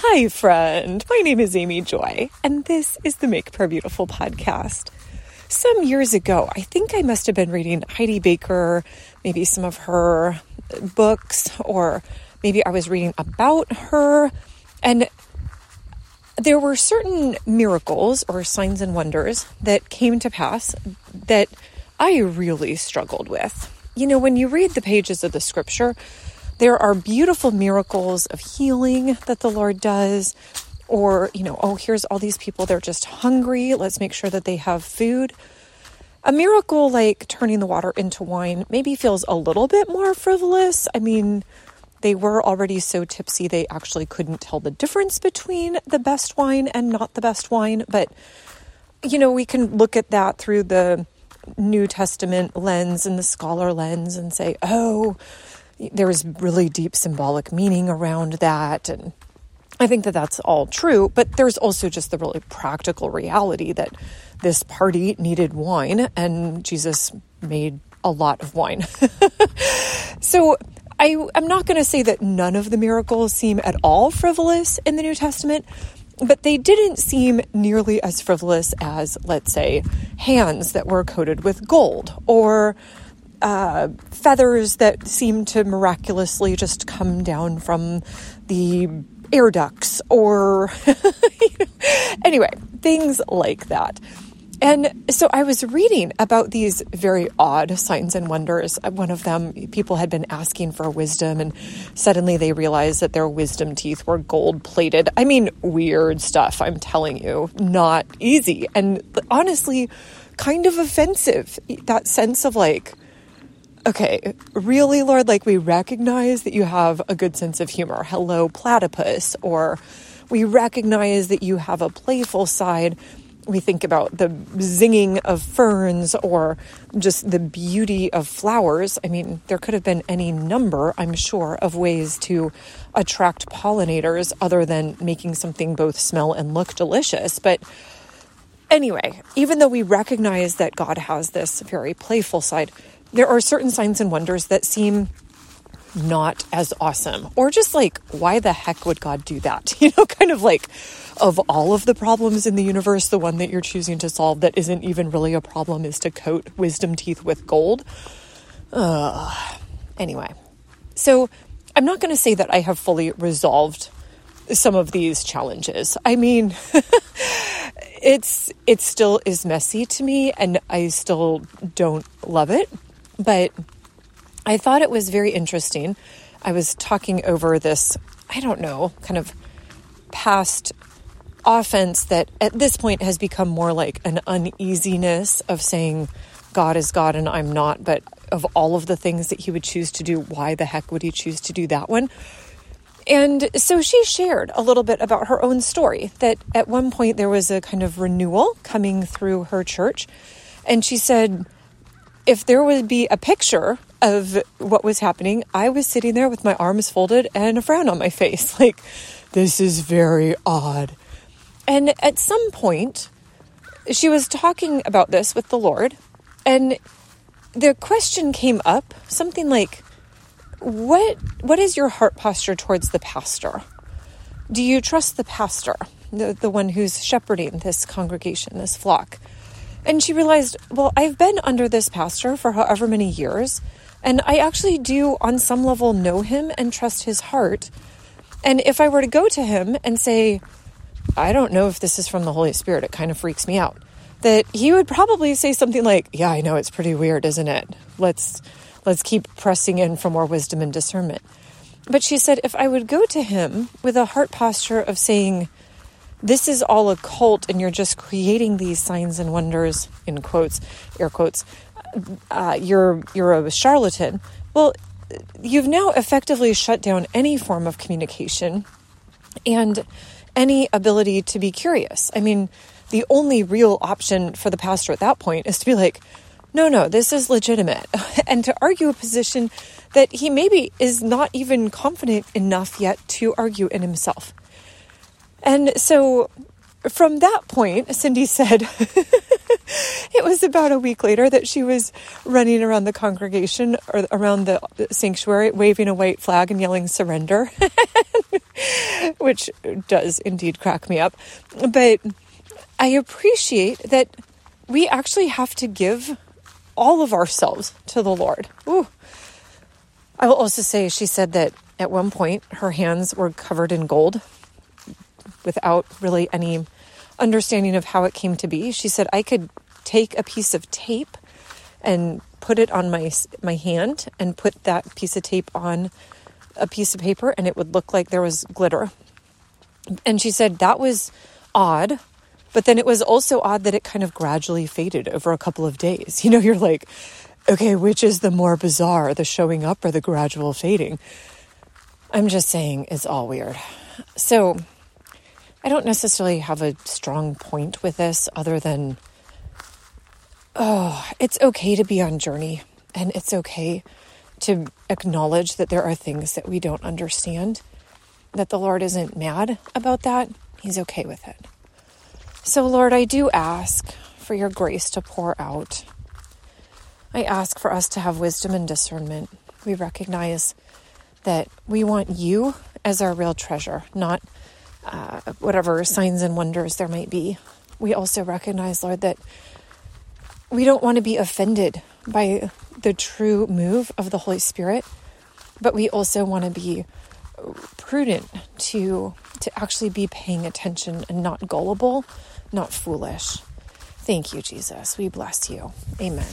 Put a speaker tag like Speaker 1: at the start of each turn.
Speaker 1: Hi, friend. My name is Amy Joy, and this is the Make Prayer Beautiful podcast. Some years ago, I think I must have been reading Heidi Baker, maybe some of her books, or maybe I was reading about her. And there were certain miracles or signs and wonders that came to pass that I really struggled with. You know, when you read the pages of the scripture, there are beautiful miracles of healing that the Lord does. Or, you know, oh, here's all these people, they're just hungry. Let's make sure that they have food. A miracle like turning the water into wine maybe feels a little bit more frivolous. I mean, they were already so tipsy they actually couldn't tell the difference between the best wine and not the best wine. But, you know, we can look at that through the New Testament lens and the scholar lens and say, oh, there was really deep symbolic meaning around that. And I think that that's all true, but there's also just the really practical reality that this party needed wine and Jesus made a lot of wine. so I, am not going to say that none of the miracles seem at all frivolous in the New Testament, but they didn't seem nearly as frivolous as, let's say, hands that were coated with gold or uh, feathers that seem to miraculously just come down from the air ducts or anyway, things like that. And so I was reading about these very odd signs and wonders. One of them, people had been asking for wisdom, and suddenly they realized that their wisdom teeth were gold plated. I mean, weird stuff, I'm telling you. Not easy. And honestly, kind of offensive. That sense of like, okay, really, Lord, like we recognize that you have a good sense of humor. Hello, platypus. Or we recognize that you have a playful side. We think about the zinging of ferns or just the beauty of flowers. I mean, there could have been any number, I'm sure, of ways to attract pollinators other than making something both smell and look delicious. But anyway, even though we recognize that God has this very playful side, there are certain signs and wonders that seem not as awesome. Or just like why the heck would god do that? You know kind of like of all of the problems in the universe the one that you're choosing to solve that isn't even really a problem is to coat wisdom teeth with gold. Uh, anyway. So i'm not going to say that i have fully resolved some of these challenges. I mean it's it still is messy to me and i still don't love it but I thought it was very interesting. I was talking over this, I don't know, kind of past offense that at this point has become more like an uneasiness of saying God is God and I'm not, but of all of the things that he would choose to do, why the heck would he choose to do that one? And so she shared a little bit about her own story that at one point there was a kind of renewal coming through her church. And she said, if there would be a picture of what was happening, I was sitting there with my arms folded and a frown on my face. Like, this is very odd. And at some point, she was talking about this with the Lord, and the question came up something like, what what is your heart posture towards the pastor? Do you trust the pastor, the, the one who's shepherding this congregation, this flock? And she realized, well, I've been under this pastor for however many years, and I actually do, on some level, know him and trust his heart. And if I were to go to him and say, I don't know if this is from the Holy Spirit, it kind of freaks me out, that he would probably say something like, Yeah, I know it's pretty weird, isn't it? Let's let's keep pressing in for more wisdom and discernment. But she said, if I would go to him with a heart posture of saying, this is all a cult and you're just creating these signs and wonders in quotes air quotes. Uh, you're you're a charlatan. Well you've now effectively shut down any form of communication and any ability to be curious. I mean the only real option for the pastor at that point is to be like no no this is legitimate and to argue a position that he maybe is not even confident enough yet to argue in himself and so, from that point, Cindy said it was about a week later that she was running around the congregation or around the sanctuary, waving a white flag and yelling surrender, which does indeed crack me up. But I appreciate that we actually have to give all of ourselves to the Lord. Ooh. I will also say, she said that at one point her hands were covered in gold without really any understanding of how it came to be. She said, I could take a piece of tape and put it on my my hand and put that piece of tape on a piece of paper and it would look like there was glitter. And she said that was odd, but then it was also odd that it kind of gradually faded over a couple of days. You know, you're like, okay, which is the more bizarre, the showing up or the gradual fading? I'm just saying it's all weird. So, I don't necessarily have a strong point with this other than oh, it's okay to be on journey and it's okay to acknowledge that there are things that we don't understand. That the Lord isn't mad about that. He's okay with it. So, Lord, I do ask for your grace to pour out. I ask for us to have wisdom and discernment. We recognize that we want you as our real treasure, not uh, whatever signs and wonders there might be. We also recognize, Lord, that we don't want to be offended by the true move of the Holy Spirit, but we also want to be prudent to to actually be paying attention and not gullible, not foolish. Thank you, Jesus. We bless you. Amen.